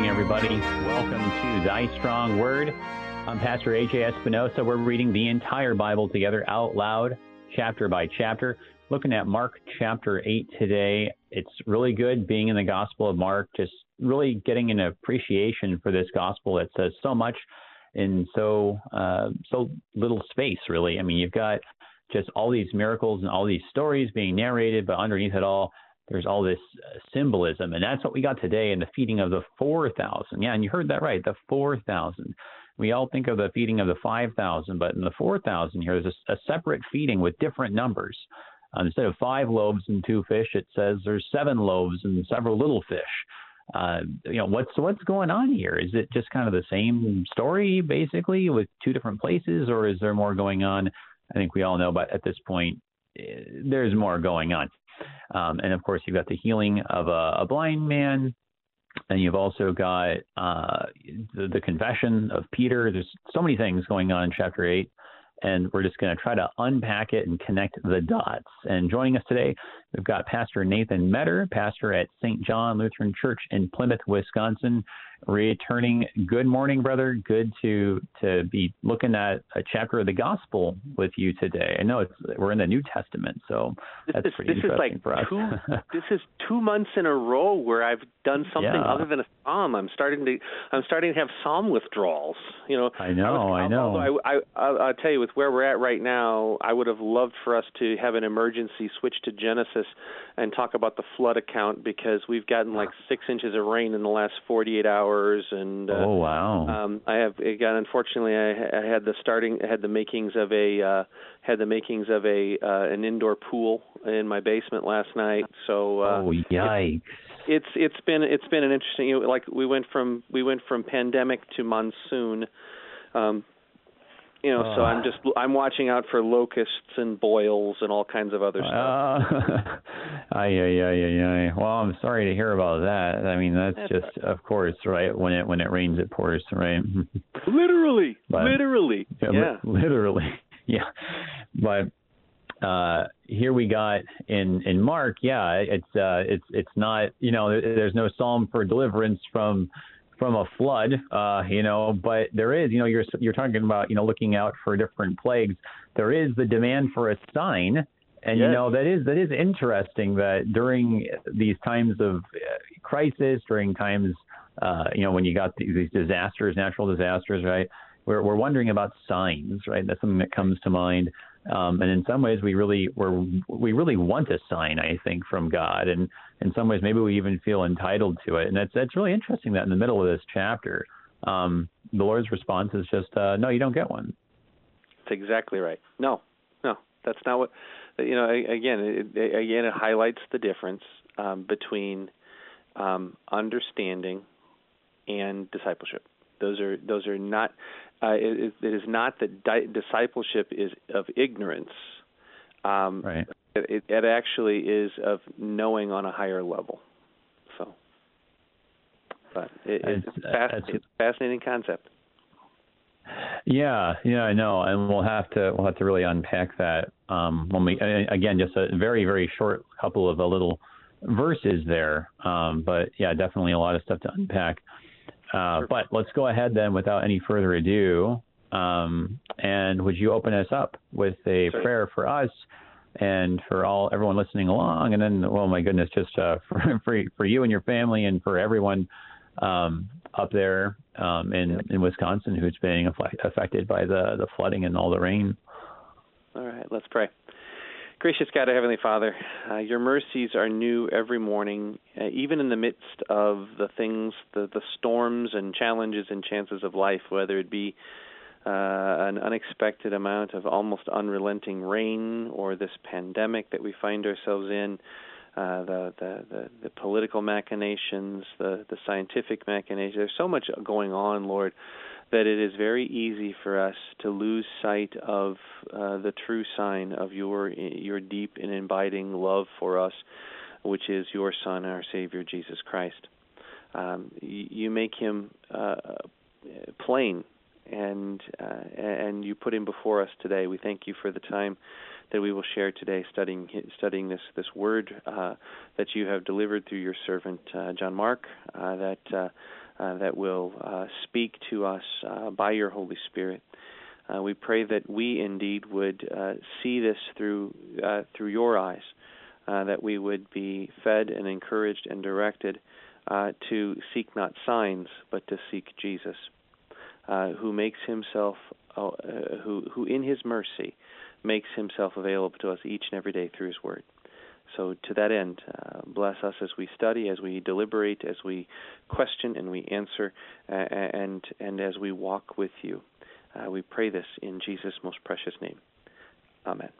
morning, everybody. Welcome to Thy Strong Word. I'm Pastor AJ Espinosa. We're reading the entire Bible together out loud, chapter by chapter. Looking at Mark chapter 8 today. It's really good being in the Gospel of Mark, just really getting an appreciation for this gospel that says so much in so uh, so little space, really. I mean, you've got just all these miracles and all these stories being narrated, but underneath it all, there's all this uh, symbolism, and that's what we got today in the feeding of the 4,000. Yeah, and you heard that right, the 4,000. We all think of the feeding of the 5,000, but in the 4,000 here, there's a, a separate feeding with different numbers. Uh, instead of five loaves and two fish, it says there's seven loaves and several little fish. Uh, you know what's what's going on here? Is it just kind of the same story basically with two different places, or is there more going on? I think we all know, but at this point, eh, there's more going on. Um, and of course, you've got the healing of a, a blind man, and you've also got uh, the, the, confession of Peter. There's so many things going on in chapter 8, and we're just going to try to unpack it and connect the dots. And joining us today, we've got Pastor Nathan Metter, pastor at St. John Lutheran Church in Plymouth, Wisconsin returning. Good morning, brother. Good to to be looking at a chapter of the gospel with you today. I know it's we're in the New Testament, so that's this, pretty this interesting is like for us. Two, this is two months in a row where I've done something yeah. other than a psalm. I'm starting to I'm starting to have psalm withdrawals. You know, I know, I, was, I know. I, I, I'll tell you, with where we're at right now, I would have loved for us to have an emergency switch to Genesis and talk about the flood account because we've gotten like six inches of rain in the last 48 hours and uh, oh wow! Um, I have again. Unfortunately, I, I had the starting. I had the makings of a uh, had the makings of a uh, an indoor pool in my basement last night. So uh, oh yikes! It, it's it's been it's been an interesting. You know, like we went from we went from pandemic to monsoon. Um, you know, so I'm just I'm watching out for locusts and boils and all kinds of other stuff. Uh, ay, ay, ay, ay. Well, I'm sorry to hear about that. I mean, that's, that's just, right. of course, right. When it when it rains, it pours, right? literally, but, literally, yeah, yeah. Li- literally, yeah. But uh here we got in in Mark, yeah, it's uh it's it's not you know there's no psalm for deliverance from from a flood, uh, you know, but there is, you know, you're you're talking about, you know, looking out for different plagues. There is the demand for a sign, and yes. you know that is that is interesting that during these times of uh, crisis, during times, uh, you know, when you got these disasters, natural disasters, right? We're we're wondering about signs, right? That's something that comes to mind. Um, and in some ways, we really we we really want a sign, I think, from God, and in some ways, maybe we even feel entitled to it. And that's that's really interesting that in the middle of this chapter, um, the Lord's response is just, uh, "No, you don't get one." That's exactly right. No, no, that's not what. You know, again, it, again, it highlights the difference um, between um, understanding and discipleship. Those are those are not uh, it, it is not that di- discipleship is of ignorance. Um, right. It, it actually is of knowing on a higher level. So, but it, it's, it's, fast, it's a fascinating concept. Yeah, yeah, I know, and we'll have to we'll have to really unpack that um, when we again just a very very short couple of a little verses there, um, but yeah, definitely a lot of stuff to unpack. Uh, but let's go ahead then, without any further ado. Um, and would you open us up with a prayer for us and for all everyone listening along? And then, oh my goodness, just uh, for, for, for you and your family and for everyone um, up there um, in in Wisconsin who's being affected by the the flooding and all the rain. All right, let's pray. Gracious God, Heavenly Father, uh, your mercies are new every morning, uh, even in the midst of the things, the, the storms and challenges and chances of life, whether it be uh, an unexpected amount of almost unrelenting rain or this pandemic that we find ourselves in, uh, the, the, the, the political machinations, the, the scientific machinations. There's so much going on, Lord that it is very easy for us to lose sight of uh, the true sign of your your deep and abiding love for us, which is your Son, our Savior Jesus Christ. Um, you, make him uh, plain, and uh, and you put him before us today. We thank you for the time that we will share today, studying studying this this word uh, that you have delivered through your servant uh, John Mark. Uh, that uh, that will uh, speak to us uh, by your Holy Spirit. Uh, we pray that we indeed would uh, see this through uh, through your eyes, that we would be fed and encouraged and directed to seek not signs, but to seek Jesus, who makes himself, who who in His mercy makes Himself available to us each and every day through His Word. So, to that end, uh, bless us as we study, as we deliberate, as we question and we answer, uh, and and as we walk with you. Uh, we pray this in Jesus' most precious name. Amen.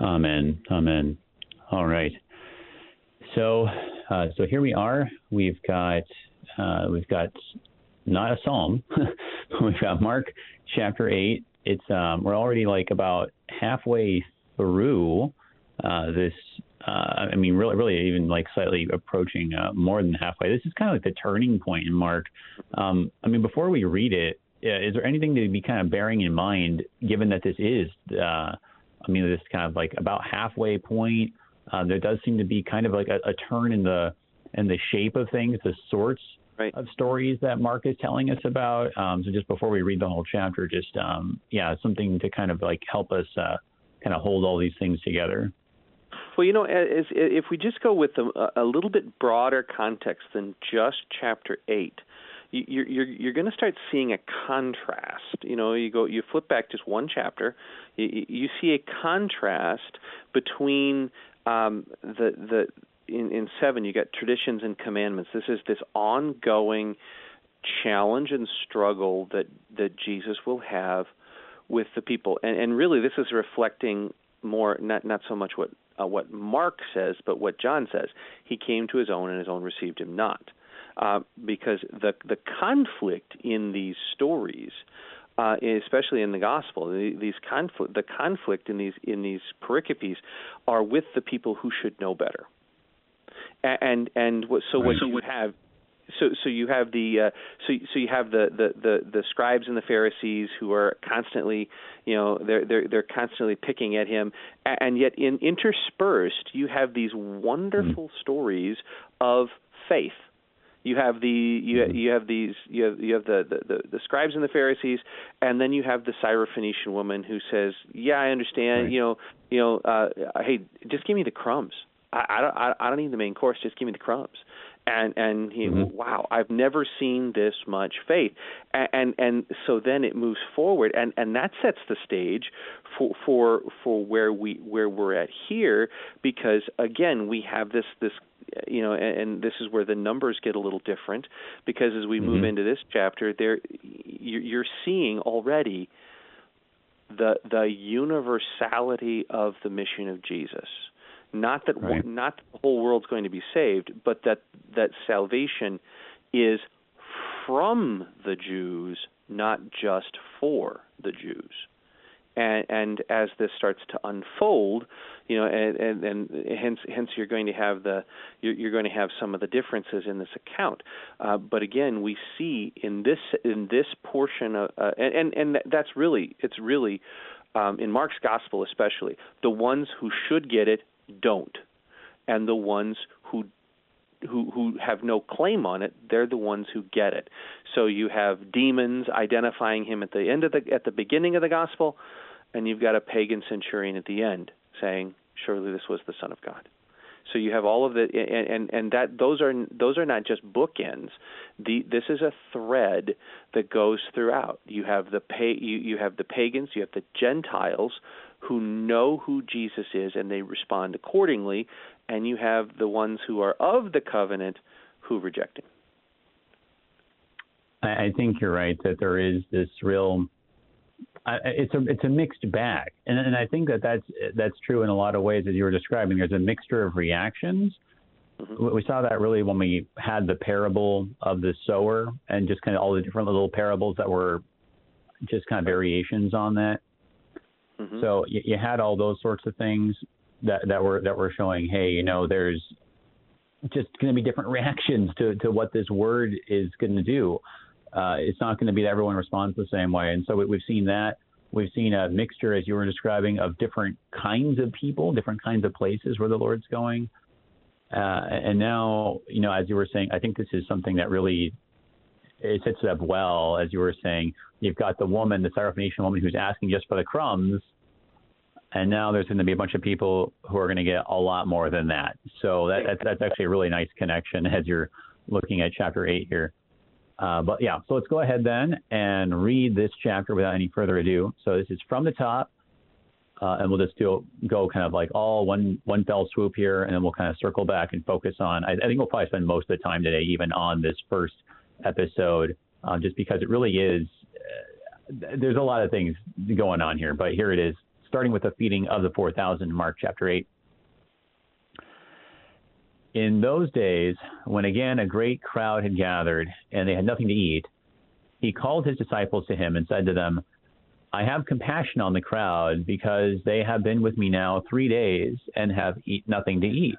Amen. Amen. All right. So, uh, so here we are. We've got uh, we've got not a psalm. we've got Mark chapter eight. It's um, we're already like about halfway through uh, this. Uh, I mean, really, really, even like slightly approaching uh, more than halfway. This is kind of like the turning point in Mark. Um, I mean, before we read it, is there anything to be kind of bearing in mind, given that this is, uh, I mean, this kind of like about halfway point? Uh, there does seem to be kind of like a, a turn in the in the shape of things, the sorts right. of stories that Mark is telling us about. Um, so just before we read the whole chapter, just um, yeah, something to kind of like help us uh, kind of hold all these things together. Well, you know, as, if we just go with a, a little bit broader context than just chapter eight, you're you're you're going to start seeing a contrast. You know, you go you flip back just one chapter, you, you see a contrast between um, the the in, in seven you got traditions and commandments. This is this ongoing challenge and struggle that that Jesus will have with the people, and and really this is reflecting more not not so much what uh, what Mark says, but what John says. He came to his own, and his own received him not uh, because the the conflict in these stories, uh, especially in the gospel, the, these conflict the conflict in these in these pericopes are with the people who should know better. And and what, so what you have so so you have the uh, so so you have the, the the the scribes and the Pharisees who are constantly you know they're they're they're constantly picking at him and yet in interspersed you have these wonderful mm. stories of faith you have the you mm-hmm. you have these you have you have the, the the scribes and the Pharisees, and then you have the Syrophoenician woman who says, "Yeah, I understand. Right. You know, you know, uh, hey, just give me the crumbs. I, I don't I, I don't need the main course. Just give me the crumbs." And and he, mm-hmm. wow, I've never seen this much faith, and, and and so then it moves forward, and and that sets the stage for for for where we where we're at here, because again we have this this you know, and, and this is where the numbers get a little different because as we mm-hmm. move into this chapter, there you're seeing already the the universality of the mission of Jesus. Not that right. not that the whole world's going to be saved, but that that salvation is from the Jews, not just for the Jews and and as this starts to unfold, you know, and, and, and hence hence you're going to have the you're, you're going to have some of the differences in this account. Uh, but again, we see in this in this portion of uh, and, and and that's really it's really um, in Mark's gospel especially the ones who should get it don't, and the ones who who who have no claim on it, they're the ones who get it. So you have demons identifying him at the end of the at the beginning of the gospel, and you've got a pagan centurion at the end saying, "Surely this was the Son of God." So you have all of the and and, and that those are those are not just bookends. The this is a thread that goes throughout. You have the pay you, you have the pagans, you have the Gentiles who know who Jesus is and they respond accordingly, and you have the ones who are of the covenant who reject him. I think you're right that there is this real it's a it's a mixed bag, and and I think that that's that's true in a lot of ways as you were describing. There's a mixture of reactions. Mm-hmm. We saw that really when we had the parable of the sower, and just kind of all the different little parables that were just kind of variations on that. Mm-hmm. So you, you had all those sorts of things that that were that were showing, hey, you know, there's just going to be different reactions to to what this word is going to do uh, it's not going to be that everyone responds the same way. And so we, we've seen that. We've seen a mixture, as you were describing, of different kinds of people, different kinds of places where the Lord's going. Uh, and now, you know, as you were saying, I think this is something that really it sets it up well. As you were saying, you've got the woman, the Syrophoenician woman, who's asking just for the crumbs, and now there's going to be a bunch of people who are going to get a lot more than that. So that, that that's actually a really nice connection as you're looking at chapter eight here. Uh, but yeah, so let's go ahead then and read this chapter without any further ado. So this is from the top, uh, and we'll just do go kind of like all one one fell swoop here, and then we'll kind of circle back and focus on. I, I think we'll probably spend most of the time today even on this first episode, uh, just because it really is. Uh, there's a lot of things going on here, but here it is, starting with the feeding of the 4,000, Mark chapter 8. In those days, when again a great crowd had gathered and they had nothing to eat, he called his disciples to him and said to them, I have compassion on the crowd because they have been with me now three days and have eat nothing to eat.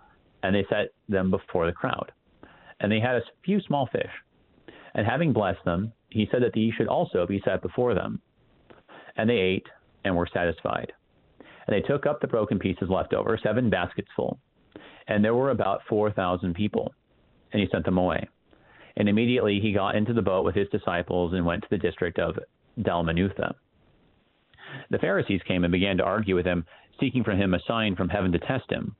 And they set them before the crowd. And they had a few small fish. And having blessed them, he said that these should also be set before them. And they ate and were satisfied. And they took up the broken pieces left over, seven baskets full and there were about 4,000 people, and he sent them away. And immediately he got into the boat with his disciples and went to the district of Dalmanutha. The Pharisees came and began to argue with him, seeking from him a sign from heaven to test him.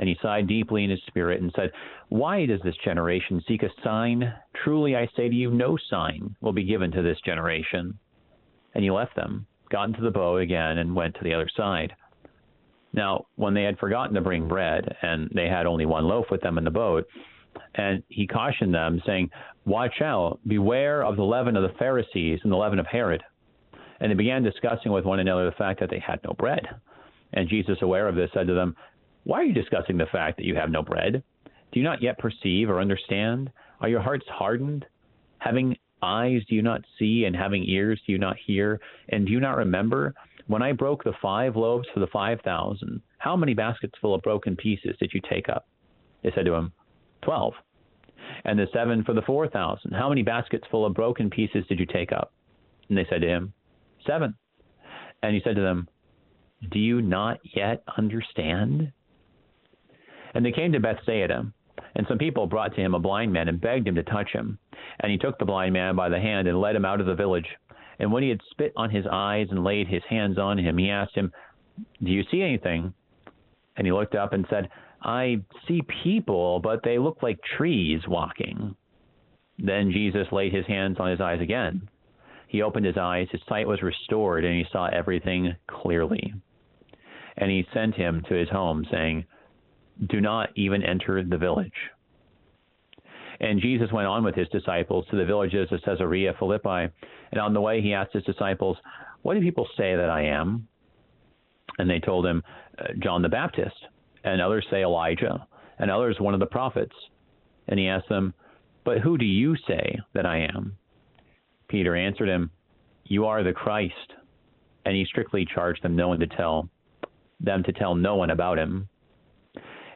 And he sighed deeply in his spirit and said, Why does this generation seek a sign? Truly I say to you, no sign will be given to this generation. And he left them, got into the boat again, and went to the other side. Now, when they had forgotten to bring bread, and they had only one loaf with them in the boat, and he cautioned them, saying, Watch out, beware of the leaven of the Pharisees and the leaven of Herod. And they began discussing with one another the fact that they had no bread. And Jesus, aware of this, said to them, Why are you discussing the fact that you have no bread? Do you not yet perceive or understand? Are your hearts hardened? Having eyes, do you not see? And having ears, do you not hear? And do you not remember? When I broke the five loaves for the five thousand, how many baskets full of broken pieces did you take up? They said to him, Twelve. And the seven for the four thousand, how many baskets full of broken pieces did you take up? And they said to him, Seven. And he said to them, Do you not yet understand? And they came to Bethsaida, and some people brought to him a blind man and begged him to touch him. And he took the blind man by the hand and led him out of the village. And when he had spit on his eyes and laid his hands on him, he asked him, Do you see anything? And he looked up and said, I see people, but they look like trees walking. Then Jesus laid his hands on his eyes again. He opened his eyes, his sight was restored, and he saw everything clearly. And he sent him to his home, saying, Do not even enter the village. And Jesus went on with his disciples to the villages of Caesarea Philippi. And on the way, he asked his disciples, What do people say that I am? And they told him, uh, John the Baptist. And others say Elijah. And others, one of the prophets. And he asked them, But who do you say that I am? Peter answered him, You are the Christ. And he strictly charged them no one to tell them to tell no one about him.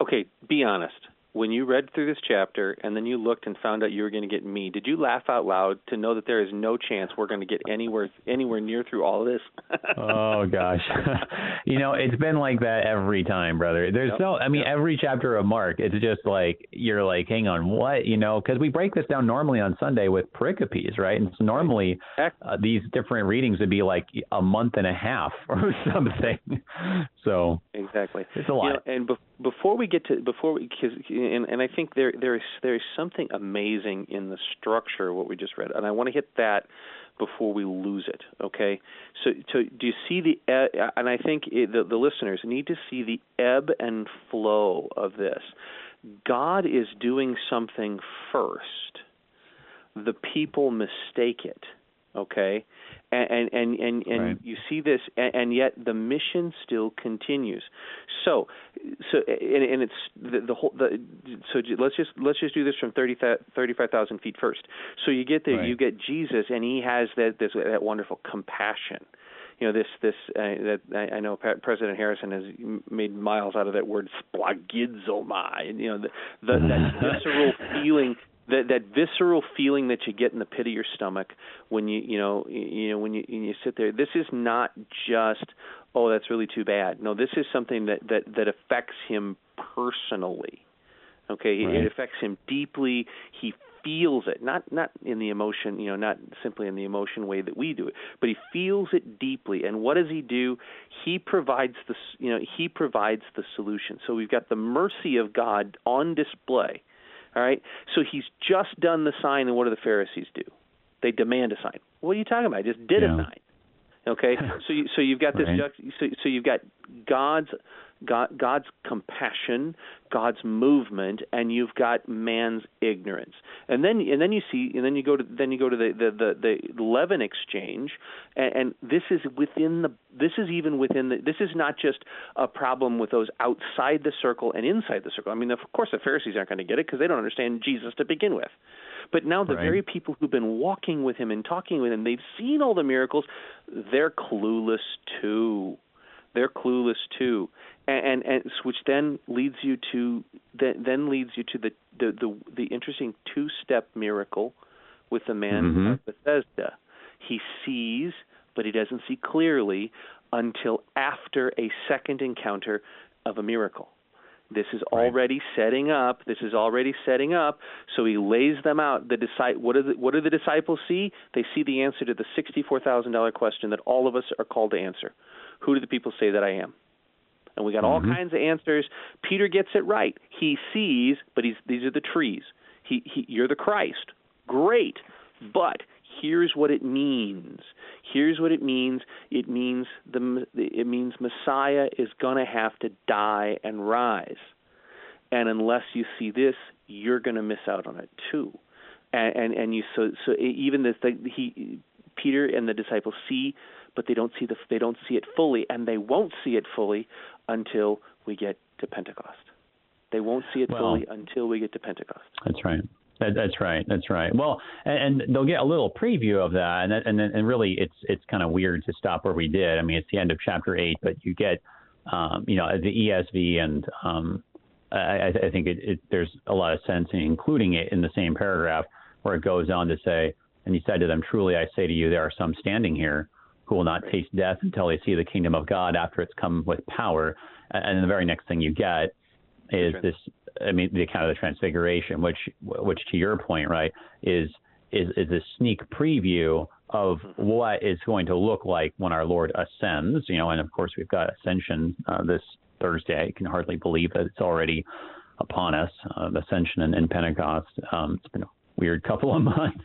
Okay, be honest when you read through this chapter and then you looked and found out you were going to get me, did you laugh out loud to know that there is no chance we're going to get anywhere anywhere near through all of this? oh gosh, you know it's been like that every time, brother. There's yep. no, I mean, yep. every chapter of Mark, it's just like you're like, hang on, what? You know, because we break this down normally on Sunday with pericopes, right? And so normally uh, these different readings would be like a month and a half or something. so exactly, it's a lot. You know, and be- before we get to before we because and, and I think there there is there is something amazing in the structure of what we just read, and I want to hit that before we lose it. Okay, so do you see the and I think it, the the listeners need to see the ebb and flow of this. God is doing something first. The people mistake it. Okay, and and and, and right. you see this and, and, yet the mission still continues so so and, and it's the, the whole the so let's just let's just do this from 30 35,000 feet first so you get there right. you get Jesus and he has that this that wonderful compassion you know this this uh, that I know President Harrison has made miles out of that word splanchnizomai. You know the, the that visceral feeling that that visceral feeling that you get in the pit of your stomach when you you know you know when you when you sit there this is not just oh that's really too bad. No this is something that that that affects him personally okay? Right. it affects him deeply. He feels it not not in the emotion you know not simply in the emotion way that we do it but he feels it deeply. And what does he do? He provides the you know he provides the solution. So we've got the mercy of god on display all right. So he's just done the sign, and what do the Pharisees do? They demand a sign. What are you talking about? I just did yeah. a sign. Okay. so you, so you've got this. Right. So, so you've got God's God, God's compassion, God's movement, and you've got man's ignorance. And then and then you see and then you go to then you go to the the the, the leaven exchange, and, and this is within the this is even within the this is not just a problem with those outside the circle and inside the circle. I mean, of course, the Pharisees aren't going to get it because they don't understand Jesus to begin with. But now the right. very people who've been walking with him and talking with him, they've seen all the miracles, they're clueless too. They're clueless too and, and, and which then leads you to then, then leads you to the the the, the interesting two step miracle with the man mm-hmm. of Bethesda. He sees, but he doesn't see clearly until after a second encounter of a miracle. This is right. already setting up. This is already setting up. So he lays them out. The disci- what, do the, what do the disciples see? They see the answer to the sixty-four thousand dollar question that all of us are called to answer. Who do the people say that I am? and we got all mm-hmm. kinds of answers. Peter gets it right. He sees, but he's these are the trees. He, he you're the Christ. Great. But here's what it means. Here's what it means. It means the it means Messiah is going to have to die and rise. And unless you see this, you're going to miss out on it too. And and, and you so so even this he Peter and the disciples see but they don't see the they don't see it fully and they won't see it fully until we get to Pentecost. They won't see it well, fully until we get to Pentecost. That's right. That, that's right. That's right. Well, and, and, they'll get a little preview of that, and and and really, it's it's kind of weird to stop where we did. I mean, it's the end of chapter eight, but you get, um, you know, the ESV, and um, I, I think it, it, there's a lot of sense in including it in the same paragraph where it goes on to say, and he said to them, "Truly, I say to you, there are some standing here who will not taste death until they see the kingdom of God after it's come with power. And the very next thing you get is this. I mean, the account of the Transfiguration, which, which to your point, right, is is is a sneak preview of what is going to look like when our Lord ascends. You know, and of course we've got ascension uh, this Thursday. I can hardly believe that it's already upon us. Uh, ascension and, and Pentecost. Um, it's been a weird couple of months.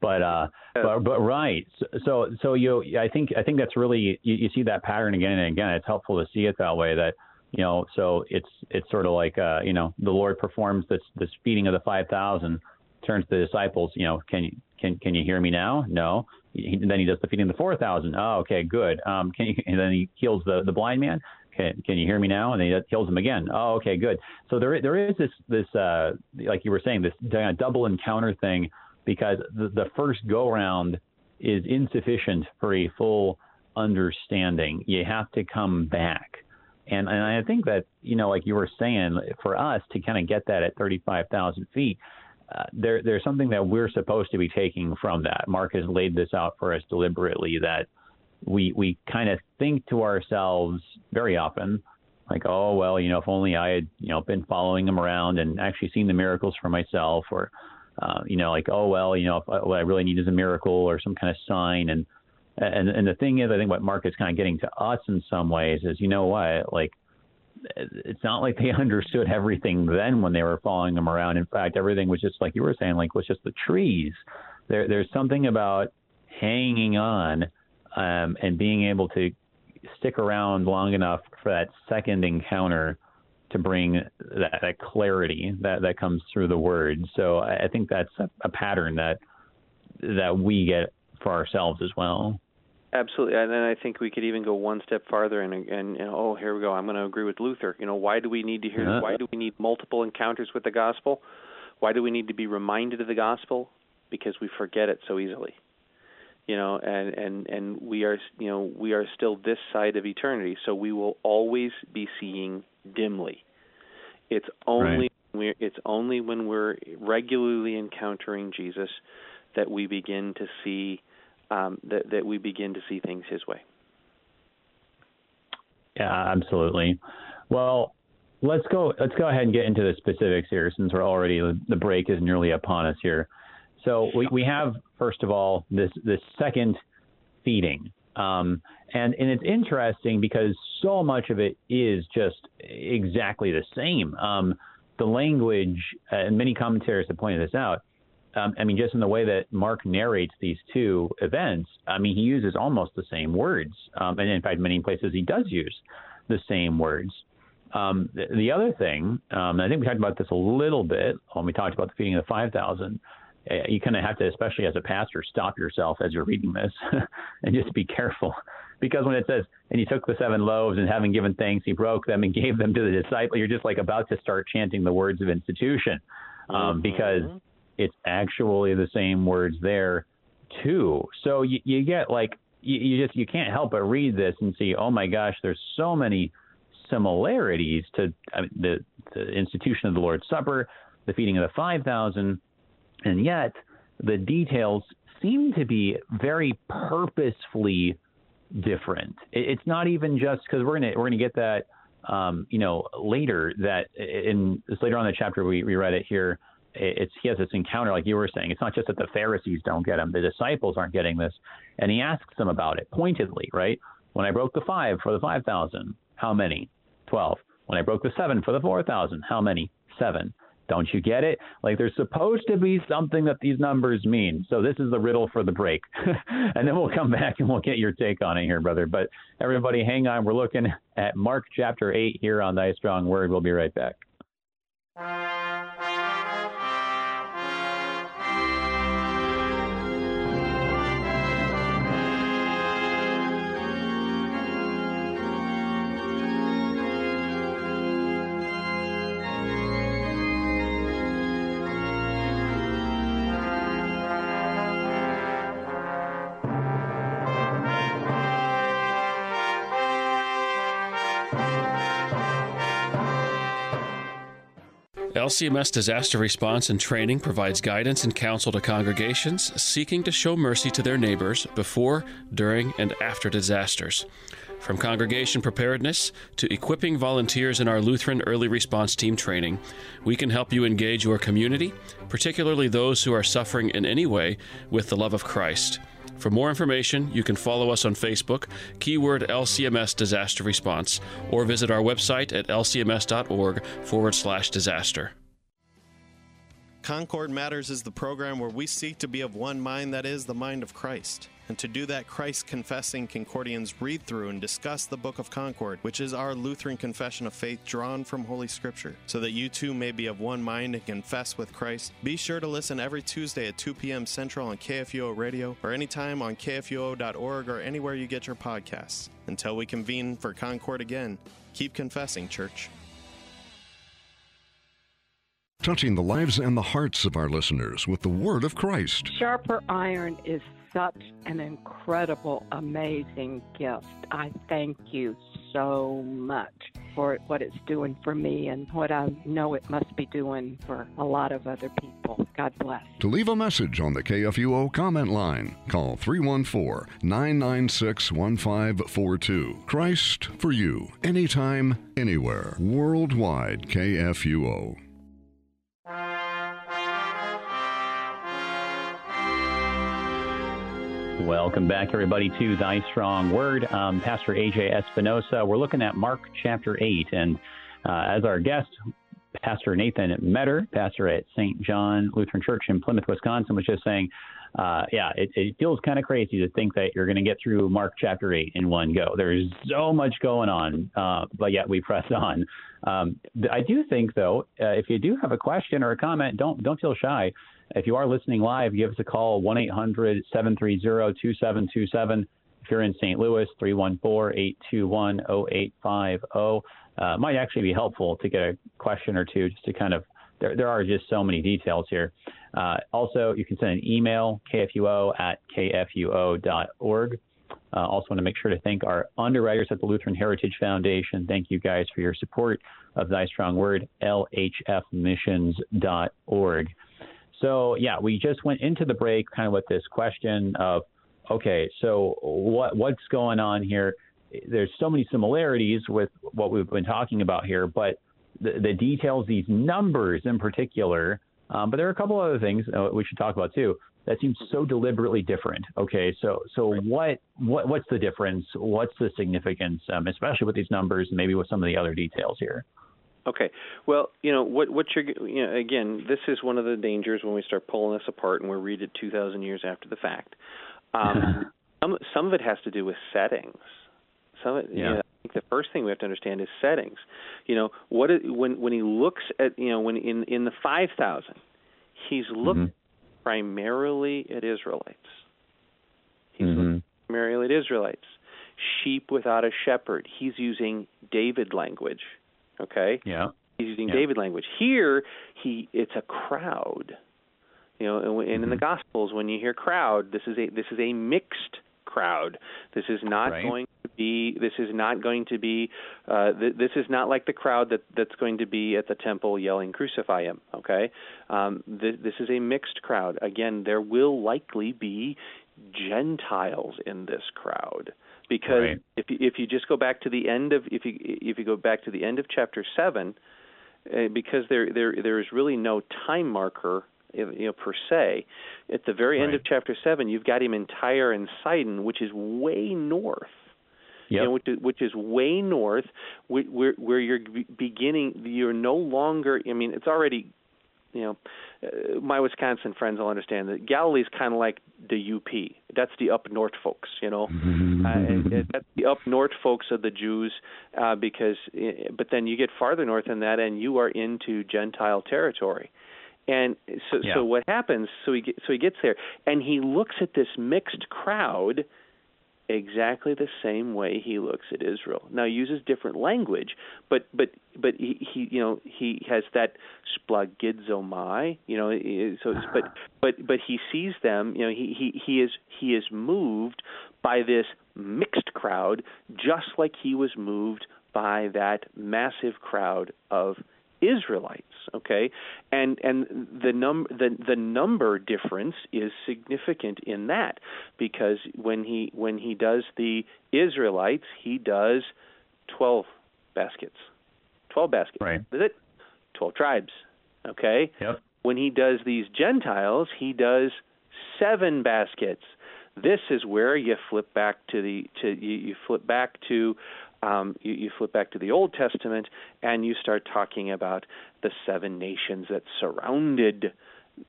But uh, but but right. So so you I think I think that's really you, you see that pattern again and again. It's helpful to see it that way. That you know so it's it's sort of like uh, you know the Lord performs this this feeding of the five thousand, turns to the disciples. You know can you can can you hear me now? No. He, then he does the feeding of the four thousand. Oh, okay, good. Um, can you, and then he heals the the blind man. Can, can you hear me now? And then he kills him again. Oh, okay, good. So there there is this this uh, like you were saying this double encounter thing because the, the first go round is insufficient for a full understanding. You have to come back And, and I think that, you know, like you were saying, for us to kind of get that at 35,000 feet, uh, there, there's something that we're supposed to be taking from that. Mark has laid this out for us deliberately that we, we kind of think to ourselves very often, like, oh, well, you know, if only I had, you know, been following him around and actually seen the miracles for myself, or, uh, you know, like, oh, well, you know, if, what I really need is a miracle or some kind of sign. And, and and the thing is, I think what Mark is kind of getting to us in some ways is, you know what, like it's not like they understood everything then when they were following them around. In fact, everything was just like you were saying, like was just the trees. There there's something about hanging on um, and being able to stick around long enough for that second encounter to bring that, that clarity that, that comes through the words. So I, I think that's a, a pattern that that we get for ourselves as well. Absolutely, and then I think we could even go one step farther and and, and oh, here we go. I'm going to agree with Luther. You know, why do we need to hear? Yeah. Why do we need multiple encounters with the gospel? Why do we need to be reminded of the gospel? Because we forget it so easily. You know, and and and we are you know we are still this side of eternity, so we will always be seeing dimly. It's only right. it's only when we're regularly encountering Jesus that we begin to see um, that that we begin to see things His way. Yeah, absolutely. Well, let's go. Let's go ahead and get into the specifics here, since we're already the break is nearly upon us here. So we, we have first of all this this second feeding, um, and and it's interesting because so much of it is just exactly the same. Um, the language, uh, and many commentators have pointed this out um, I mean, just in the way that Mark narrates these two events, I mean, he uses almost the same words. Um, and in fact, many places he does use the same words. Um, the, the, other thing, um, I think we talked about this a little bit when we talked about the feeding of the 5,000. Uh, you kind of have to, especially as a pastor, stop yourself as you're reading this and just be careful. Because when it says, and he took the seven loaves and having given thanks, he broke them and gave them to the disciple, you're just like about to start chanting the words of institution. Um, mm-hmm. Because it's actually the same words there too. So you, you get like you, you just you can't help but read this and see, oh my gosh, there's so many similarities to I mean, the the institution of the Lord's Supper, the feeding of the five thousand, and yet the details seem to be very purposefully different. It, it's not even just because we're gonna we're gonna get that um, you know later that in later on in the chapter we, we read it here it's he has this encounter like you were saying it's not just that the pharisees don't get him the disciples aren't getting this. And he asks them about it pointedly right? When i broke the five for the five thousand how many? Twelve. When i broke the seven for the four thousand how many? Seven. Don't you get it? Like there's supposed to be something that these numbers mean. So this is the riddle for the break. And then we'll come back and we'll get your take on it here brother. But everybody hang on. We're looking at mark chapter 8 here on thy strong word. We'll be right back LCMS Disaster Response and Training provides guidance and counsel to congregations seeking to show mercy to their neighbors before, during, and after disasters. From congregation preparedness to equipping volunteers in our Lutheran Early Response Team training, we can help you engage your community, particularly those who are suffering in any way, with the love of Christ. For more information, you can follow us on Facebook, keyword LCMS Disaster Response, or visit our website at lcms.org forward slash disaster. Concord Matters is the program where we seek to be of one mind, that is, the mind of Christ. And to do that, Christ confessing Concordians read through and discuss the Book of Concord, which is our Lutheran confession of faith drawn from Holy Scripture, so that you too may be of one mind and confess with Christ. Be sure to listen every Tuesday at 2 p.m. Central on KFUO Radio or anytime on KFUO.org or anywhere you get your podcasts. Until we convene for Concord again, keep confessing, church. Touching the lives and the hearts of our listeners with the Word of Christ. Sharper iron is such an incredible, amazing gift. I thank you so much for what it's doing for me and what I know it must be doing for a lot of other people. God bless. To leave a message on the KFUO comment line, call 314 996 1542. Christ for you, anytime, anywhere. Worldwide KFUO. Welcome back, everybody, to Thy Strong Word. Um, Pastor AJ Espinosa. We're looking at Mark chapter 8. And uh, as our guest, Pastor Nathan Metter, pastor at St. John Lutheran Church in Plymouth, Wisconsin, was just saying, uh, yeah, it, it feels kind of crazy to think that you're going to get through Mark chapter 8 in one go. There's so much going on, uh, but yet we press on. Um, I do think, though, uh, if you do have a question or a comment, don't don't feel shy. If you are listening live, give us a call 1 800 730 2727. If you're in St. Louis, 314 821 0850. Uh, might actually be helpful to get a question or two just to kind of, there, there are just so many details here. Uh, also, you can send an email, kfuo at kfuo.org. Uh, also, want to make sure to thank our underwriters at the Lutheran Heritage Foundation. Thank you guys for your support of Thy Strong Word, lhfmissions.org. So, yeah, we just went into the break kind of with this question of, okay, so what what's going on here? There's so many similarities with what we've been talking about here, but the, the details, these numbers in particular, um, but there are a couple other things uh, we should talk about too. That seems so deliberately different. Okay, so so what what what's the difference? What's the significance, um, especially with these numbers, and maybe with some of the other details here? Okay. Well, you know what what you're you know again, this is one of the dangers when we start pulling this apart and we read it 2000 years after the fact. Um, some some of it has to do with settings. Some it, yeah. you know, I think the first thing we have to understand is settings. You know, what it, when when he looks at you know when in in the 5000, he's looked Mhm. primarily at Israelites. He's Mhm. looking primarily at Israelites. Sheep without a shepherd. He's using David language. Okay? Yeah. He's using Yeah. David language. Here, he it's a crowd. You know, and, and in the Mhm. Gospels, when you hear crowd, this is a this is a mixed crowd. This is not Right. going to be. This is not going to be. Uh, th- this is not like the crowd that that's going to be at the temple yelling "Crucify him." Okay, um, th- this is a mixed crowd. Again, there will likely be Gentiles in this crowd because Right. if you, if you just go back to the end of if you if you go back to the end of chapter seven, uh, because there there there is really no time marker you know per se. At the very end of chapter seven, you've got him in Tyre and Sidon, which is way north. Yep. You know, which is which is way north, where, where you're beginning. You're no longer. I mean, it's already. You know, uh, my Wisconsin friends will understand that Galilee's kind of like the UP. That's the up north folks. You know, uh, and, and that's the up north folks of the Jews, uh, because. uh, But then you get farther north than that, and you are into Gentile territory. And so, Yeah. so what happens? So he get, so he gets there, and he looks at this mixed crowd exactly the same way he looks at Israel. Now he uses different language, but but but he, he you know he has that splanchnizomai, you know, so but but but he sees them, you know, he he he is he is moved by this mixed crowd just like he was moved by that massive crowd of Israelites, okay? And and the num the the number difference is significant in that because when he when he does the Israelites, he does 12 baskets. 12 baskets. Right. Is it? 12 tribes, okay? Yep. When he does these Gentiles, he does 7 baskets. This is where you flip back to the to you, you flip back to um, you, you flip back to the Old Testament and you start talking about the seven nations that surrounded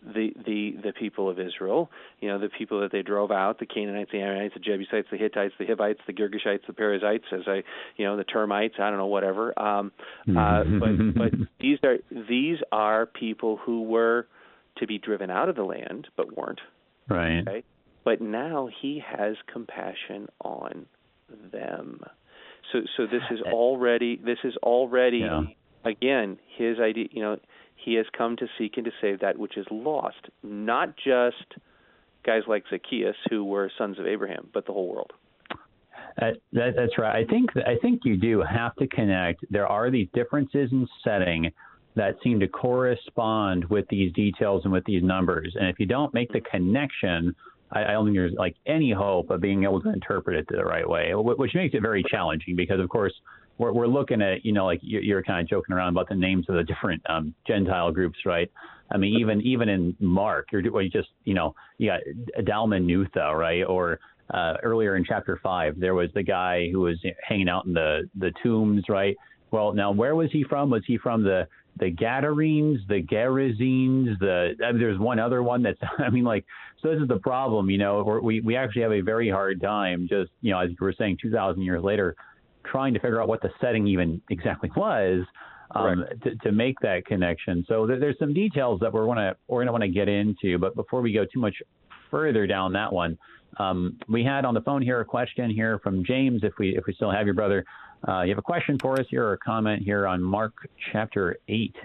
the the the people of Israel. You know, the people that they drove out: the Canaanites, the Amorites, the Jebusites, the Hittites, the Hivites, the Girgashites, the Perizzites, as I, you know, the termites. I don't know, whatever. Um, uh, but but these are these are people who were to be driven out of the land, but weren't. Right. Okay? But now he has compassion on them. So so this is already this is already Yeah. again his idea. You know, he has come to seek and to save that which is lost, not just guys like Zacchaeus who were sons of Abraham, but the whole world. Uh, that, that's right. I think I think you do have to connect. There are these differences in setting that seem to correspond with these details and with these numbers. And if you don't make the connection, I, I don't think there's like any hope of being able to interpret it the right way, which makes it very challenging because, of course, we're, we're looking at, you know, like you're, you're kind of joking around about the names of the different um, Gentile groups, right? I mean, even even in Mark, you're you just, you know, you got Dalmanutha, right? Or uh, earlier in chapter five, there was the guy who was hanging out in the the tombs, right? Well, now where was he from? Was he from the the Gadarenes, the Gerasenes, the I mean, there's one other one that's I mean like so this is the problem, you know, we we actually have a very hard time just you know as you were saying 2,000 years later trying to figure out what the setting even exactly was um, to, to make that connection. So there, there's some details that we're wanna we're gonna want to get into, but before we go too much further down that one, um, we had on the phone here a question here from James. If we if we still have your brother, uh, you have a question for us here or a comment here on Mark chapter eight.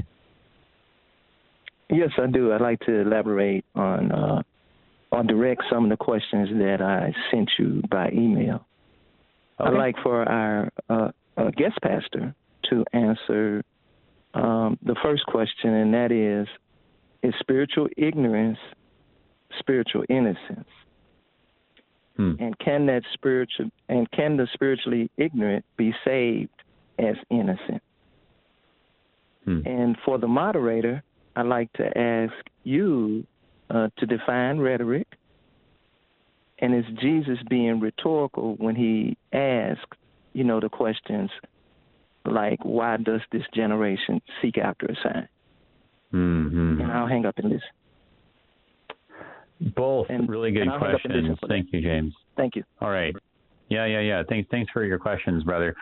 Yes, I do. I'd like to elaborate on uh, on direct some of the questions that I sent you by email. Okay. I'd like for our uh, uh, guest pastor to answer um, the first question, and that is Is spiritual ignorance spiritual innocence? Hmm. And can that spiritual and can the spiritually ignorant be saved as innocent? Hmm. And for the moderator, I'd like to ask you uh, to define rhetoric. And is Jesus being rhetorical when he asks, you know, the questions like, why does this generation seek after a sign? Mm-hmm. And I'll hang up and listen. Both and, really good questions. Thank you, James. Thank you. All right. Yeah, yeah, yeah. Thanks, thanks for your questions, brother.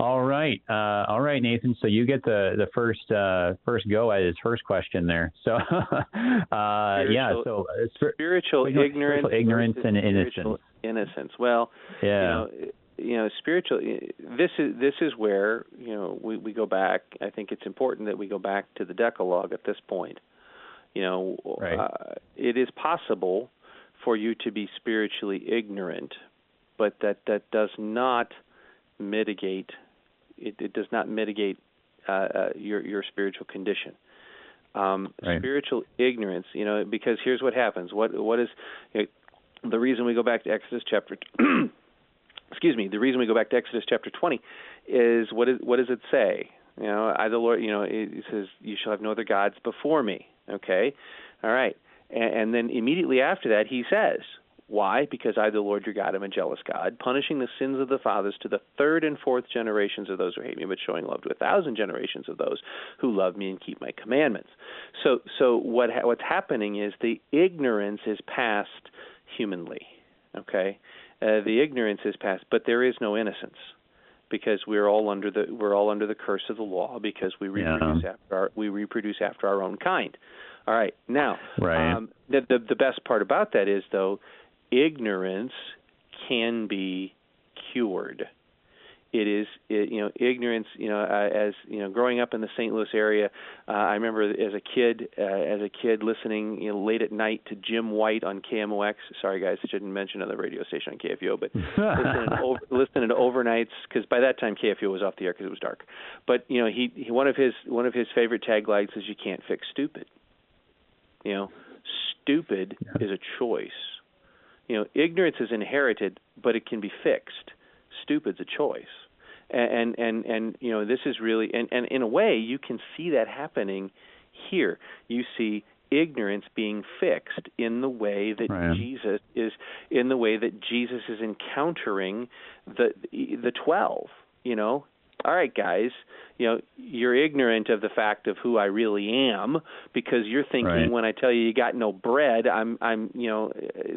All right, uh, all right, Nathan. So you get the the first uh, first go at his first question there. So uh, yeah, so uh, spiritual ignorance, spiritual ignorance and innocence. Innocence. Well, yeah. You know, you know, spiritual. This is this is where you know we we go back. I think it's important that we go back to the Decalogue at this point. You know, right. uh, it is possible for you to be spiritually ignorant, but that that does not mitigate. It, it does not mitigate uh, uh, your your spiritual condition. Um, right. Spiritual ignorance, you know, because here's what happens. What what is you know, the reason we go back to Exodus chapter? excuse me. The reason we go back to Exodus chapter 20 is what is what does it say? You know, I the Lord. You know, it says, "You shall have no other gods before me." Okay, all right, and, and then immediately after that, he says, "Why? Because I, the Lord your God, am a jealous God, punishing the sins of the fathers to the third and fourth generations of those who hate me, but showing love to a thousand generations of those who love me and keep my commandments." So, so what ha- what's happening is the ignorance is passed humanly. Okay, uh, the ignorance is passed, but there is no innocence because we're all under the we're all under the curse of the law because we reproduce yeah. after our we reproduce after our own kind. All right, now right. Um, the, the the best part about that is though, ignorance can be cured it is it, you know ignorance you know uh, as you know growing up in the St. Louis area uh, I remember as a kid uh, as a kid listening you know late at night to Jim White on KMOX sorry guys I shouldn't mention another radio station on KFUO but listening to over, listening to overnights cuz by that time KFUO was off the air cuz it was dark. But you know he, he one of his one of his favorite taglines is you can't fix stupid. You know stupid is a choice. You know ignorance is inherited but it can be fixed stupid's a choice. And, and and you know this is really and and in a way you can see that happening here. You see ignorance being fixed in the way that right. Jesus is in the way that Jesus is encountering the the 12, you know, all right, guys, you know, you're ignorant of the fact of who I really am because you're thinking right. when I tell you you got no bread, I'm, I'm, you know,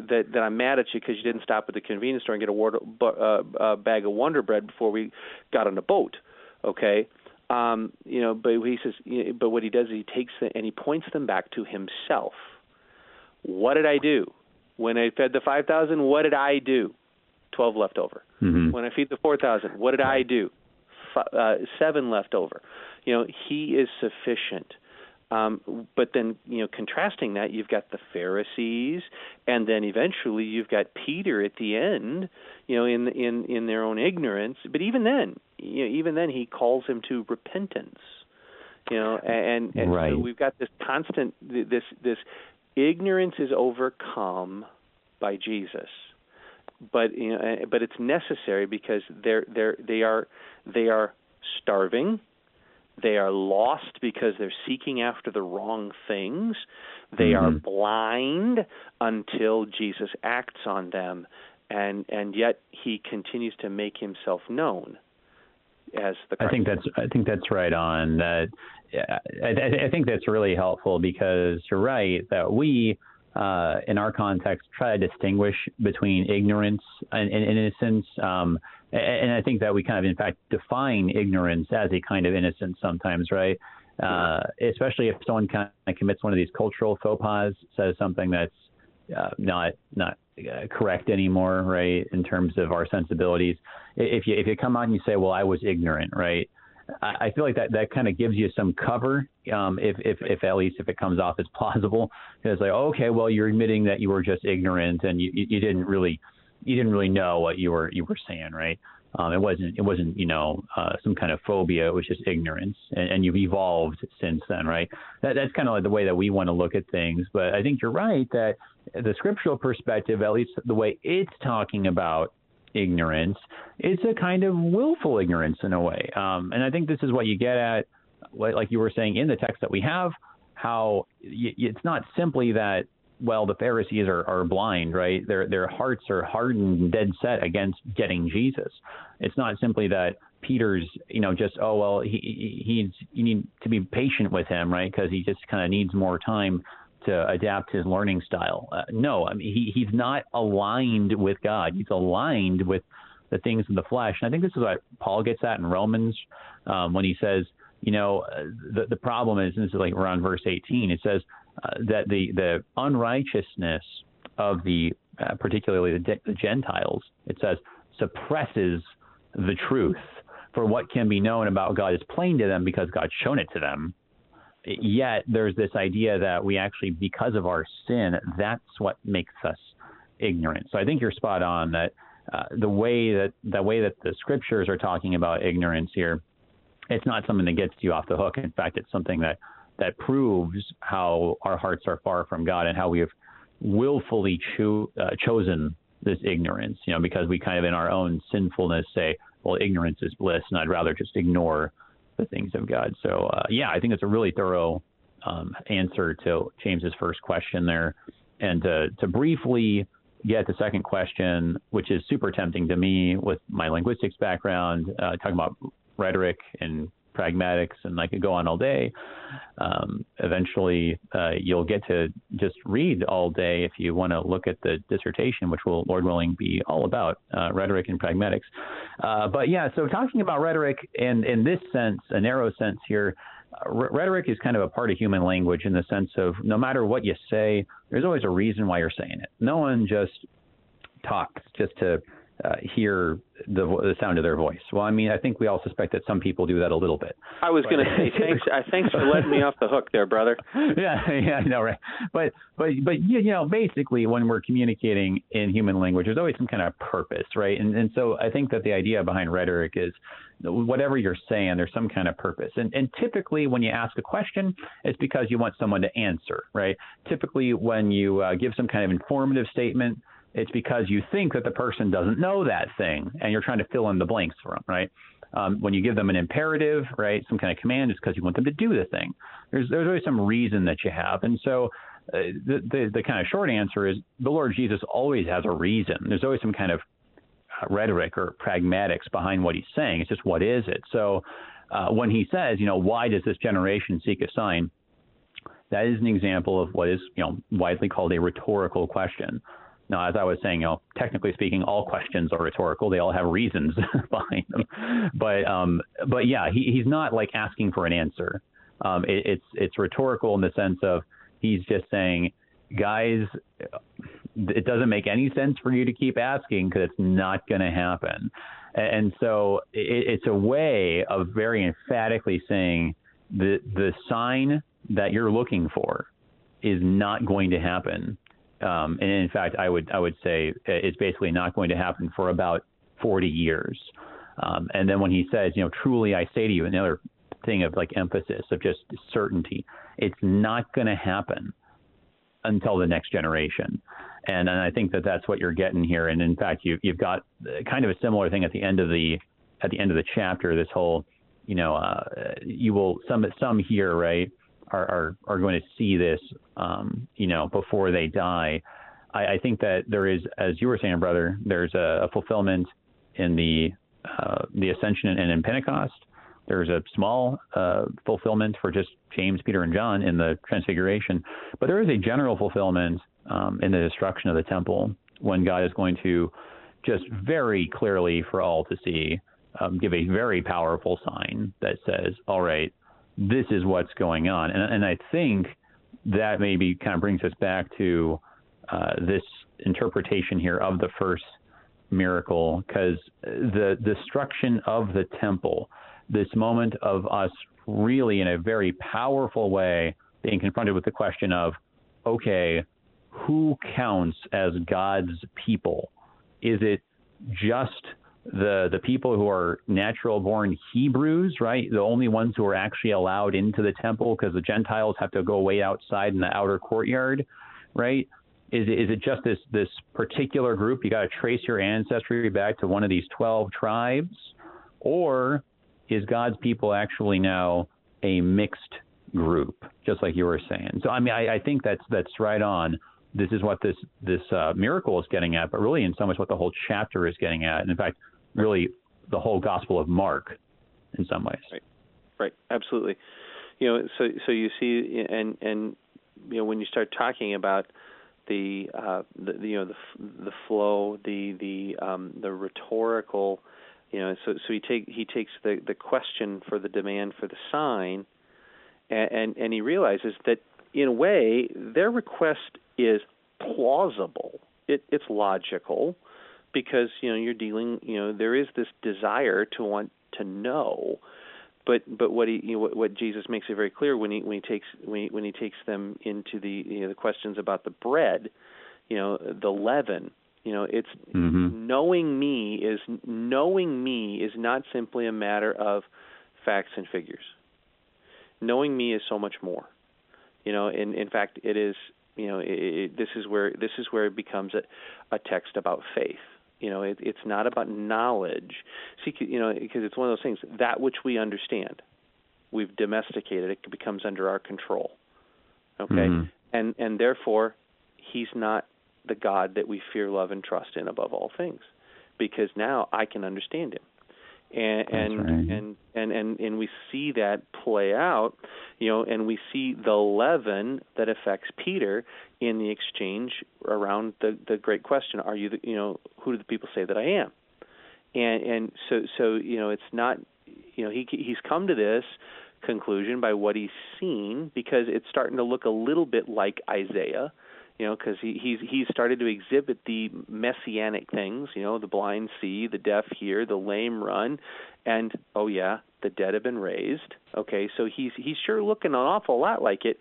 that that I'm mad at you because you didn't stop at the convenience store and get a, water, uh, a bag of Wonder Bread before we got on the boat. Okay, um, you know, but he says, but what he does is he takes the, and he points them back to himself. What did I do when I fed the five thousand? What did I do? Twelve left over. Mm-hmm. When I feed the four thousand, what did I do? Uh, seven left over. You know, He is sufficient. Um, but then, you know, contrasting that, you've got the Pharisees, and then eventually you've got Peter at the end, you know, in in in their own ignorance. But even then, you know, even then, he calls him to repentance. You know, and and right. so we've got this constant this this ignorance is overcome by Jesus but you know, but it's necessary because they're they're they are they are starving they are lost because they're seeking after the wrong things. They mm-hmm. are blind until Jesus acts on them, and and yet he continues to make himself known as the. Christ. I think that's I think that's right on. That I, I think that's really helpful because you're right that we. Uh, in our context, try to distinguish between ignorance and, and innocence. Um, and I think that we kind of, in fact, define ignorance as a kind of innocence sometimes, right? Uh, especially if someone kind of commits one of these cultural faux pas, says something that's uh, not not uh, correct anymore, right? In terms of our sensibilities, if you if you come out and you say, "Well, I was ignorant," right? I, feel like that that kind of gives you some cover, um, if if if at least if it comes off as plausible. It's like, okay, well, you're admitting that you were just ignorant and you you didn't really you didn't really know what you were you were saying, right? Um, it wasn't it wasn't you know uh, some kind of phobia. It was just ignorance, and, and you've evolved since then, right? That, that's kind of like the way that we want to look at things. But I think you're right that the scriptural perspective, at least the way it's talking about ignorance, it's a kind of willful ignorance in a way. Um, and I think this is what you get at, like you were saying in the text that we have, how it's not simply that well, the Pharisees are, are blind, right? Their their hearts are hardened and dead set against getting Jesus. It's not simply that Peter's, you know, just oh well, he he's you need to be patient with him, right? Because he just kind of needs more time to adapt his learning style. Uh, no, I mean he he's not aligned with God. He's aligned with the things of the flesh. And I think this is what Paul gets at in Romans um, when he says, you know, uh, the the problem is, this is like around verse 18. It says uh, that the the unrighteousness of the uh, particularly the, the Gentiles, it says, suppresses the truth. For what can be known about God is plain to them because God's shown it to them. Yet there's this idea that we actually, because of our sin, that's what makes us ignorant. So I think you're spot on that uh, the way that the way that the scriptures are talking about ignorance here, it's not something that gets you off the hook. In fact, it's something that that proves how our hearts are far from God and how we have willfully cho- uh, chosen this ignorance, you know, because we kind of in our own sinfulness say, well, ignorance is bliss, and I'd rather just ignore the things of God. So, uh, yeah, I think it's a really thorough um, answer to James's first question there. And to, to briefly get the second question, which is super tempting to me with my linguistics background, uh, talking about rhetoric and pragmatics, and I could go on all day. Um, eventually, uh, you'll get to just read all day if you want to look at the dissertation, which will, Lord willing, be all about uh, rhetoric and pragmatics. Uh, but yeah, so talking about rhetoric in in this sense, a narrow sense here. Uh, rhetoric is kind of a part of human language in the sense of no matter what you say, there's always a reason why you're saying it. No one just talks just to uh, hear the, the sound of their voice. Well, I mean, I think we all suspect that some people do that a little bit. I was going to say thanks. Uh, thanks for letting me off the hook there, brother. yeah, yeah, I know, right? But but but you know, basically, when we're communicating in human language, there's always some kind of purpose, right? And and so I think that the idea behind rhetoric is whatever you're saying, there's some kind of purpose. And, and typically, when you ask a question, it's because you want someone to answer, right? Typically, when you uh, give some kind of informative statement, it's because you think that the person doesn't know that thing and you're trying to fill in the blanks for them, right? Um, when you give them an imperative, right, some kind of command, it's because you want them to do the thing. There's there's always some reason that you have, and so uh, the, the the kind of short answer is the Lord Jesus always has a reason. There's always some kind of uh, rhetoric or pragmatics behind what he's saying. It's just what is it? So uh, when he says, you know, why does this generation seek a sign? That is an example of what is, you know, widely called a rhetorical question. Now, as I was saying, you know, technically speaking, all questions are rhetorical. They all have reasons behind them. But um, but yeah, he, he's not like asking for an answer. Um, it, it's it's rhetorical in the sense of he's just saying, guys, it doesn't make any sense for you to keep asking because it's not going to happen. And so it, it's a way of very emphatically saying the the sign that you're looking for is not going to happen. Um, and in fact, I would I would say it's basically not going to happen for about 40 years. Um, and then when he says, you know, truly I say to you, another thing of like emphasis of just certainty, it's not going to happen until the next generation. And, and I think that that's what you're getting here. And in fact, you, you've got kind of a similar thing at the end of the at the end of the chapter. This whole, you know, uh, you will some some here, right, are are, are going to see this, um, you know, before they die. I, I think that there is, as you were saying, brother, there's a, a fulfillment in the uh, the ascension and in Pentecost. There's a small uh, fulfillment for just James, Peter, and John in the Transfiguration, but there is a general fulfillment um, in the destruction of the temple when God is going to just very clearly for all to see um, give a very powerful sign that says, "All right, this is what's going on," and, and I think that maybe kind of brings us back to uh, this interpretation here of the first miracle because the destruction of the temple, this moment of us really in a very powerful way being confronted with the question of, okay, who counts as God's people? Is it just the the people who are natural born Hebrews, right? The only ones who are actually allowed into the temple because the Gentiles have to go way outside in the outer courtyard, right? Is is it just this this particular group? You got to trace your ancestry back to one of these twelve tribes, or is God's people actually now a mixed group, just like you were saying? So I mean, I, I think that's that's right on. This is what this this uh, miracle is getting at, but really, in so much, what the whole chapter is getting at, and in fact, really, the whole Gospel of Mark, in some ways. Right, right, absolutely. You know, so so you see, and and you know, when you start talking about the, uh, the you know the the flow, the the um, the rhetorical, you know. So so he take he takes the the question for the demand for the sign, and and, and he realizes that in a way their request is plausible. It, it's logical because you know you're dealing. You know there is this desire to want to know but but what he you know, what, what Jesus makes it very clear when he when he takes when he, when he takes them into the you know the questions about the bread, you know the leaven. You know, it's mm-hmm. knowing me is knowing me is not simply a matter of facts and figures. Knowing me is so much more. You know, in in fact, it is. You know, it, it, this is where this is where it becomes a, a text about faith you know, it, it's not about knowledge. See, you know, because it's one of those things that which we understand, we've domesticated. It becomes under our control. Okay, mm-hmm. and and therefore, he's not the God that we fear, love, and trust in above all things, because now I can understand him and and, right. and and and and we see that play out you know and we see the leaven that affects peter in the exchange around the the great question are you the, you know who do the people say that i am and and so so you know it's not you know he he's come to this conclusion by what he's seen because it's starting to look a little bit like isaiah you know, because he, he's he's started to exhibit the messianic things, you know, the blind see, the deaf hear, the lame run, and oh yeah, the dead have been raised. Okay, so he's he's sure looking an awful lot like it,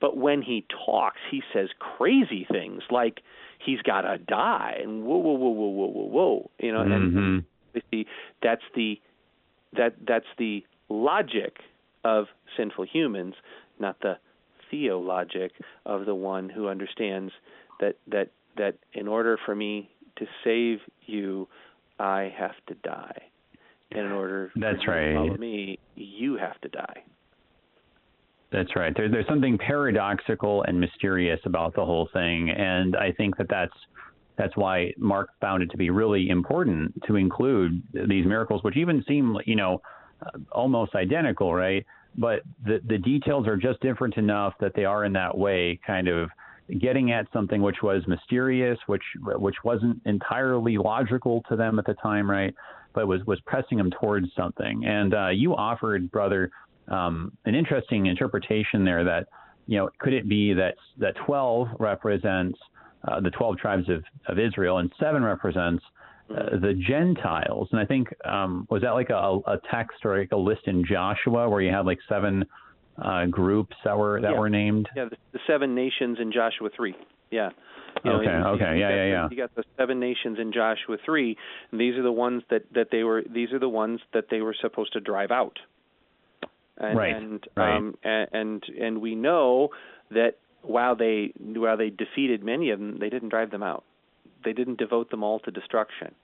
but when he talks, he says crazy things like he's got to die and whoa whoa whoa whoa whoa whoa whoa, you know, mm-hmm. and that's the that that's the logic of sinful humans, not the theologic of the one who understands that that that in order for me to save you, I have to die. And in order That's right. to follow me, you have to die. That's right. There, there's something paradoxical and mysterious about the whole thing, and I think that that's that's why Mark found it to be really important to include these miracles, which even seem, you know, almost identical, right? But the the details are just different enough that they are in that way kind of getting at something which was mysterious, which which wasn't entirely logical to them at the time, right? But was was pressing them towards something. And uh, you offered, brother, um, an interesting interpretation there that you know could it be that that 12 represents uh, the 12 tribes of, of Israel and seven represents uh, the Gentiles. And I think um, was that like a, a text or like a list in Joshua where you had like seven uh, groups that were that yeah. were named? Yeah, the, the, seven nations in Joshua three. Yeah. You know, okay. You, okay. You yeah. Yeah. Yeah. You got the seven nations in Joshua three, and these are the ones that that they were. These are the ones that they were supposed to drive out. And, right. And, right. Um, and and and we know that while they while they defeated many of them, they didn't drive them out. They didn't devote them all to destruction.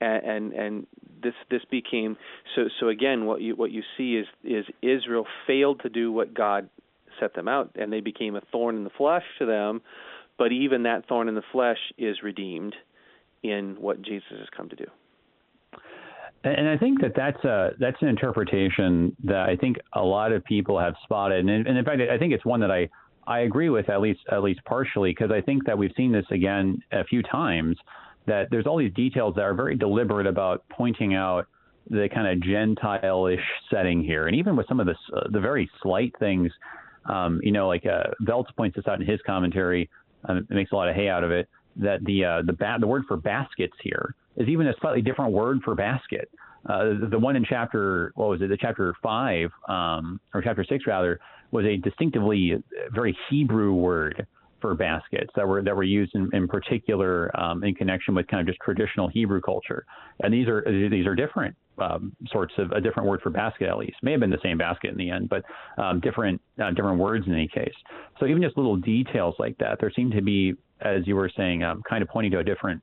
And, and and this this became so so again what you what you see is is Israel failed to do what God set them out and they became a thorn in the flesh to them but even that thorn in the flesh is redeemed in what Jesus has come to do. And I think that that's a that's an interpretation that I think a lot of people have spotted, and, and in fact, I think it's one that I I agree with at least at least partially because I think that we've seen this again a few times that there's all these details that are very deliberate about pointing out the kind of Gentile-ish setting here, and even with some of the uh, the very slight things, um, you know, like uh, Voelz points this out in his commentary um, it makes a lot of hay out of it. That the uh, the ba- the word for baskets here is even a slightly different word for basket. Uh, the, one in chapter what was it? The chapter five um, or chapter six rather was a distinctively very Hebrew word for baskets that were that were used in, in particular um, in connection with kind of just traditional Hebrew culture. And these are these are different um, sorts of a different word for basket at least. May have been the same basket in the end, but um, different uh, different words in any case. So even just little details like that, there seem to be, as you were saying, um, kind of pointing to a different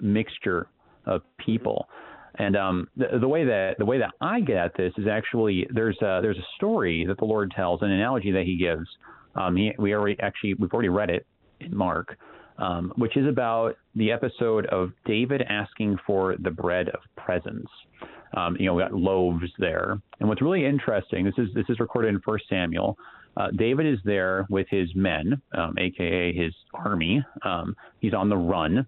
mixture of people. And um, the, the, way that the way that I get at this is actually there's a, there's a story that the Lord tells, an analogy that He gives. Um, he, we already actually we've already read it in Mark, um, which is about the episode of David asking for the bread of presence. Um, you know, we got loaves there. And what's really interesting, this is this is recorded in First Samuel. Uh, David is there with his men, um, aka his army. Um, he's on the run,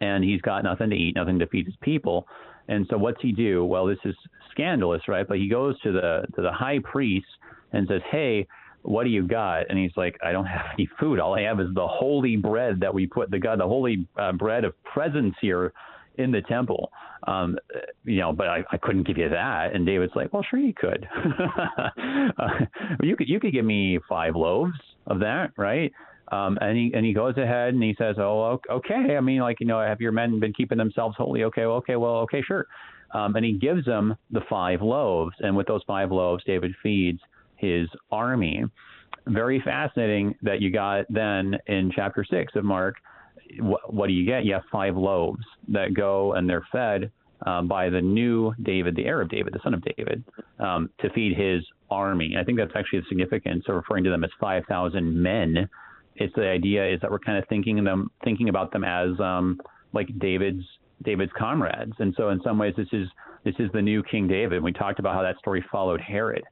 and he's got nothing to eat, nothing to feed his people. And so, what's he do? Well, this is scandalous, right? But he goes to the to the high priest and says, "Hey, what do you got?" And he's like, "I don't have any food. All I have is the holy bread that we put the God, the holy uh, bread of presence here in the temple. Um, you know, but I, I couldn't give you that. And David's like, well, sure you could. uh, you could you could give me five loaves of that, right? Um, and he and he goes ahead and he says, oh, okay. I mean, like you know, have your men been keeping themselves holy? Okay, well, okay, well, okay, sure. Um, and he gives them the five loaves, and with those five loaves, David feeds his army. Very fascinating that you got then in chapter six of Mark what, do you get? You have five loaves that go and they're fed um, by the new David, the heir of David, the son of David, um, to feed his army. I think that's actually the significance of referring to them as 5,000 men. It's the idea is that we're kind of thinking them, thinking about them as um, like David's David's comrades. And so in some ways, this is this is the new King David. We talked about how that story followed Herod.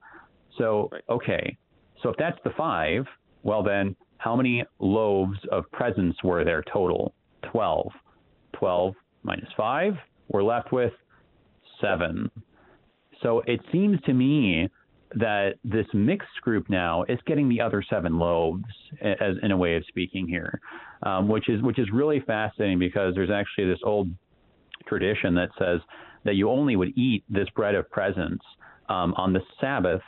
So okay, so if that's the five, well then how many loaves of presence were there total? 12. 12 minus 5, we're left with 7. So it seems to me that this mixed group now is getting the other seven loaves, as in a way of speaking here, um, which is which is really fascinating because there's actually this old tradition that says that you only would eat this bread of presence um, on the Sabbath,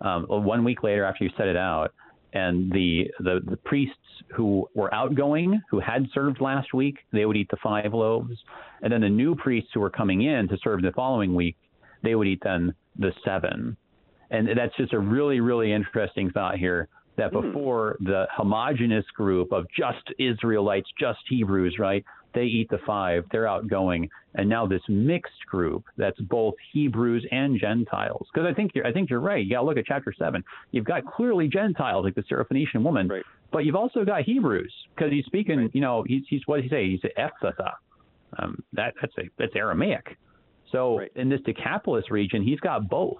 um, one week later after you set it out, and the, the, the priests who were outgoing, who had served last week, they would eat the five loaves, and then the new priests who were coming in to serve the following week, they would eat then the seven. And that's just a really, really interesting thought here that hmm. before the homogenous group of just Israelites, just Hebrews, right? They eat the five, they're outgoing, and now this mixed group that's both Hebrews and Gentiles. Because I think you're, I think you're right. You got to look at chapter seven. You've got clearly Gentiles like the Syrophoenician woman, right. but you've also got Hebrews because he's speaking. Right. You know, he's, he's what does he say? He's Ephphatha. Um, that that's a that's Aramaic. So right. in this Decapolis region, he's got both.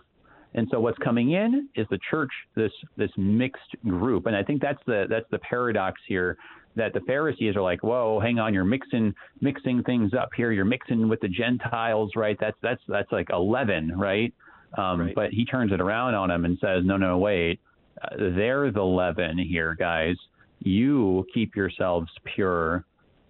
And so what's coming in is the church, this this mixed group, and I think that's the that's the paradox here that the Pharisees are like, whoa, hang on, you're mixing mixing things up here. You're mixing with the Gentiles, right? That's that's that's like eleven, right? Um, right. But he turns it around on them and says, no, no, wait, uh, they're the leaven here, guys. You keep yourselves pure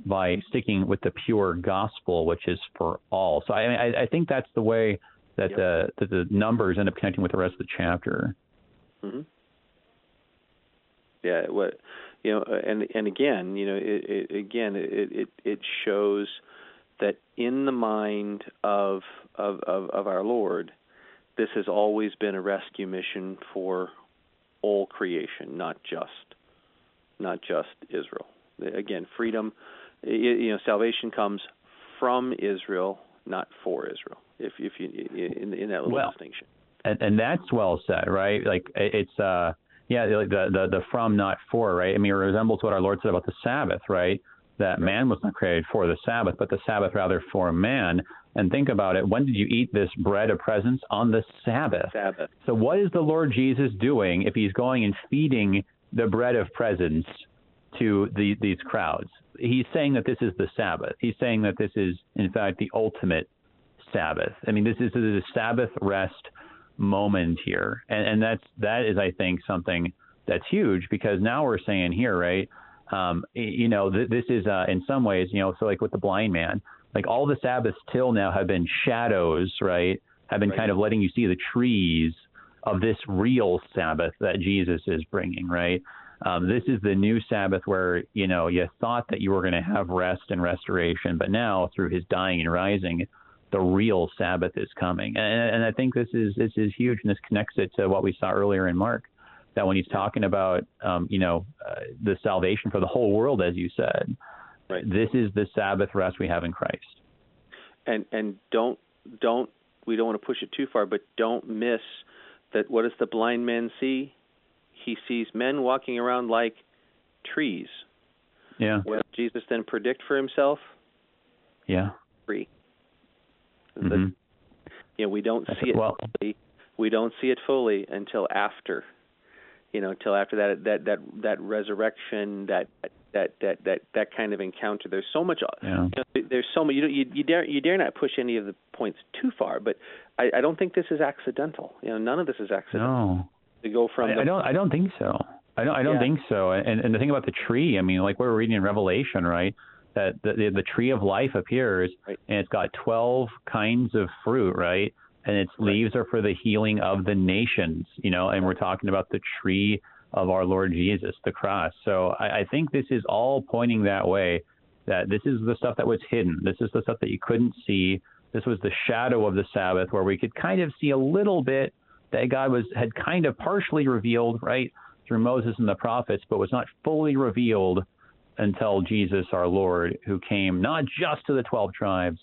by sticking with the pure gospel, which is for all. So I, I, I think that's the way that yep. the that the numbers end up connecting with the rest of the chapter. Mm-hmm. Yeah, what you know, and and again, you know, it, it again, it, it it shows that in the mind of, of of of our Lord, this has always been a rescue mission for all creation, not just not just Israel. Again, freedom, you know, salvation comes from Israel, not for Israel. If if you in, in that little well, distinction. And, and that's well said, right? Like it's uh yeah, the, the the from not for, right? I mean, it resembles what our Lord said about the Sabbath, right? That man was not created for the Sabbath, but the Sabbath rather for man. And think about it. When did you eat this bread of presence? On the Sabbath. Sabbath. So what is the Lord Jesus doing if he's going and feeding the bread of presence to the, these crowds? He's saying that this is the Sabbath. He's saying that this is, in fact, the ultimate Sabbath. I mean, this is a Sabbath rest moment here, and, and that's that is, I think, something that's huge because now we're saying here, right? Um, you know, th- this is uh, in some ways, you know, so like with the blind man, like all the Sabbaths till now have been shadows, right? Have been right. kind of letting you see the trees of this real Sabbath that Jesus is bringing, right? Um, this is the new Sabbath where you know you thought that you were going to have rest and restoration, but now through His dying and rising, the real Sabbath is coming. And, and I think this is this is huge, and this connects it to what we saw earlier in Mark, that when he's talking about um, you know uh, the salvation for the whole world, as you said, right. this is the Sabbath rest we have in Christ. And and don't don't we don't want to push it too far, but don't miss that. What does the blind man see? He sees men walking around like trees. Yeah. What Jesus then predict for himself? Yeah. Free. Mm-hmm. you know, we don't see it well, fully. We don't see it fully until after, you know, until after that that that that resurrection, that that that that that kind of encounter. There's so much. Yeah. You know, there's so much. You, you you dare you dare not push any of the points too far, but I, I don't think this is accidental. You know, none of this is accidental. No. To go from. I, the, I don't. I don't think so. I don't. I don't yeah. think so. And and the thing about the tree, I mean, like we're reading in Revelation, right? That the, the, tree of life appears right. and it's got 12 kinds of fruit, right? And its right. leaves are for the healing of the nations, you know, and we're talking about the tree of our Lord Jesus, the cross. So I, I think this is all pointing that way that this is the stuff that was hidden. This is the stuff that you couldn't see. This was the shadow of the Sabbath where we could kind of see a little bit that God was had kind of partially revealed, right, through Moses and the prophets, but was not fully revealed until Jesus, our Lord, who came not just to the 12 tribes,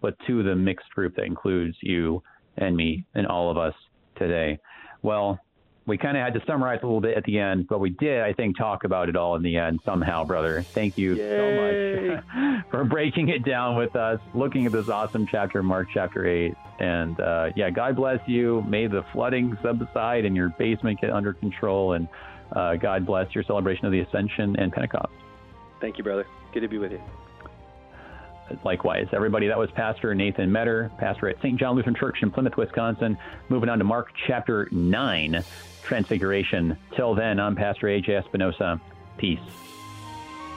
but to the mixed group that includes you and me and all of us today. Well, we kind of had to summarize a little bit at the end, but we did, I think, talk about it all in the end somehow, brother. Thank you Yay. so much for breaking it down with us, looking at this awesome chapter, Mark chapter 8. And uh, yeah, God bless you. May the flooding subside and your basement get under control. And uh, God bless your celebration of the Ascension and Pentecost. Thank you, brother. Good to be with you. Likewise, everybody, that was Pastor Nathan Metter, pastor at St. John Lutheran Church in Plymouth, Wisconsin. Moving on to Mark chapter 9, Transfiguration. Till then, I'm Pastor A.J. Espinosa. Peace.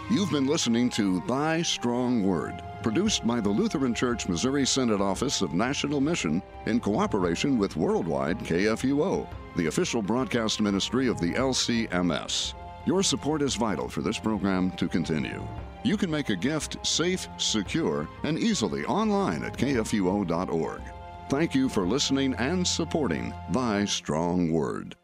You've been listening to Thy Strong Word, produced by the Lutheran Church Missouri Synod Office of National Mission in cooperation with Worldwide KFUO, the official broadcast ministry of the LCMS. Your support is vital for this program to continue. You can make a gift safe, secure, and easily online at kfuo.org. Thank you for listening and supporting Thy Strong Word.